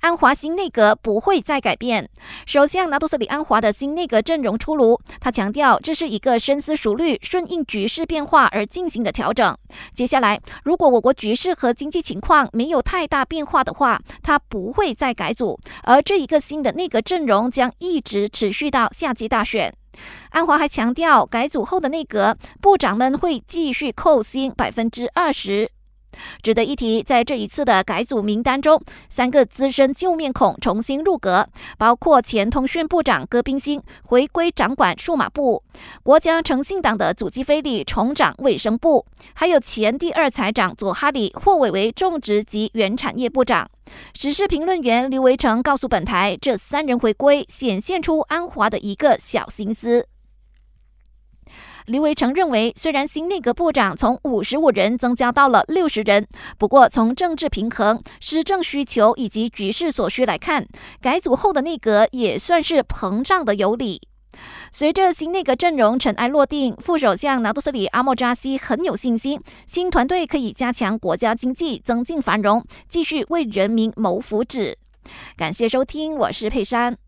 安华新内阁不会再改变。首相拿督斯里安华的新内阁阵容出炉，他强调这是一个深思熟虑、顺应局势变化而进行的调整。接下来，如果我国局势和经济情况没有太大变化的话，他不会再改组，而这一个新的内阁阵容将一直持续到夏季大选。安华还强调，改组后的内阁部长们会继续扣薪百分之二十。值得一提，在这一次的改组名单中，三个资深旧面孔重新入阁，包括前通讯部长戈宾星回归掌管数码部，国家诚信党的祖基菲里重掌卫生部，还有前第二财长佐哈里获委为种植及原产业部长。时事评论员刘维成告诉本台，这三人回归显现出安华的一个小心思。李维成认为，虽然新内阁部长从五十五人增加到了六十人，不过从政治平衡、施政需求以及局势所需来看，改组后的内阁也算是膨胀的有理。随着新内阁阵容尘埃落定，副首相拿督斯里阿莫扎西很有信心，新团队可以加强国家经济，增进繁荣，继续为人民谋福祉。感谢收听，我是佩珊。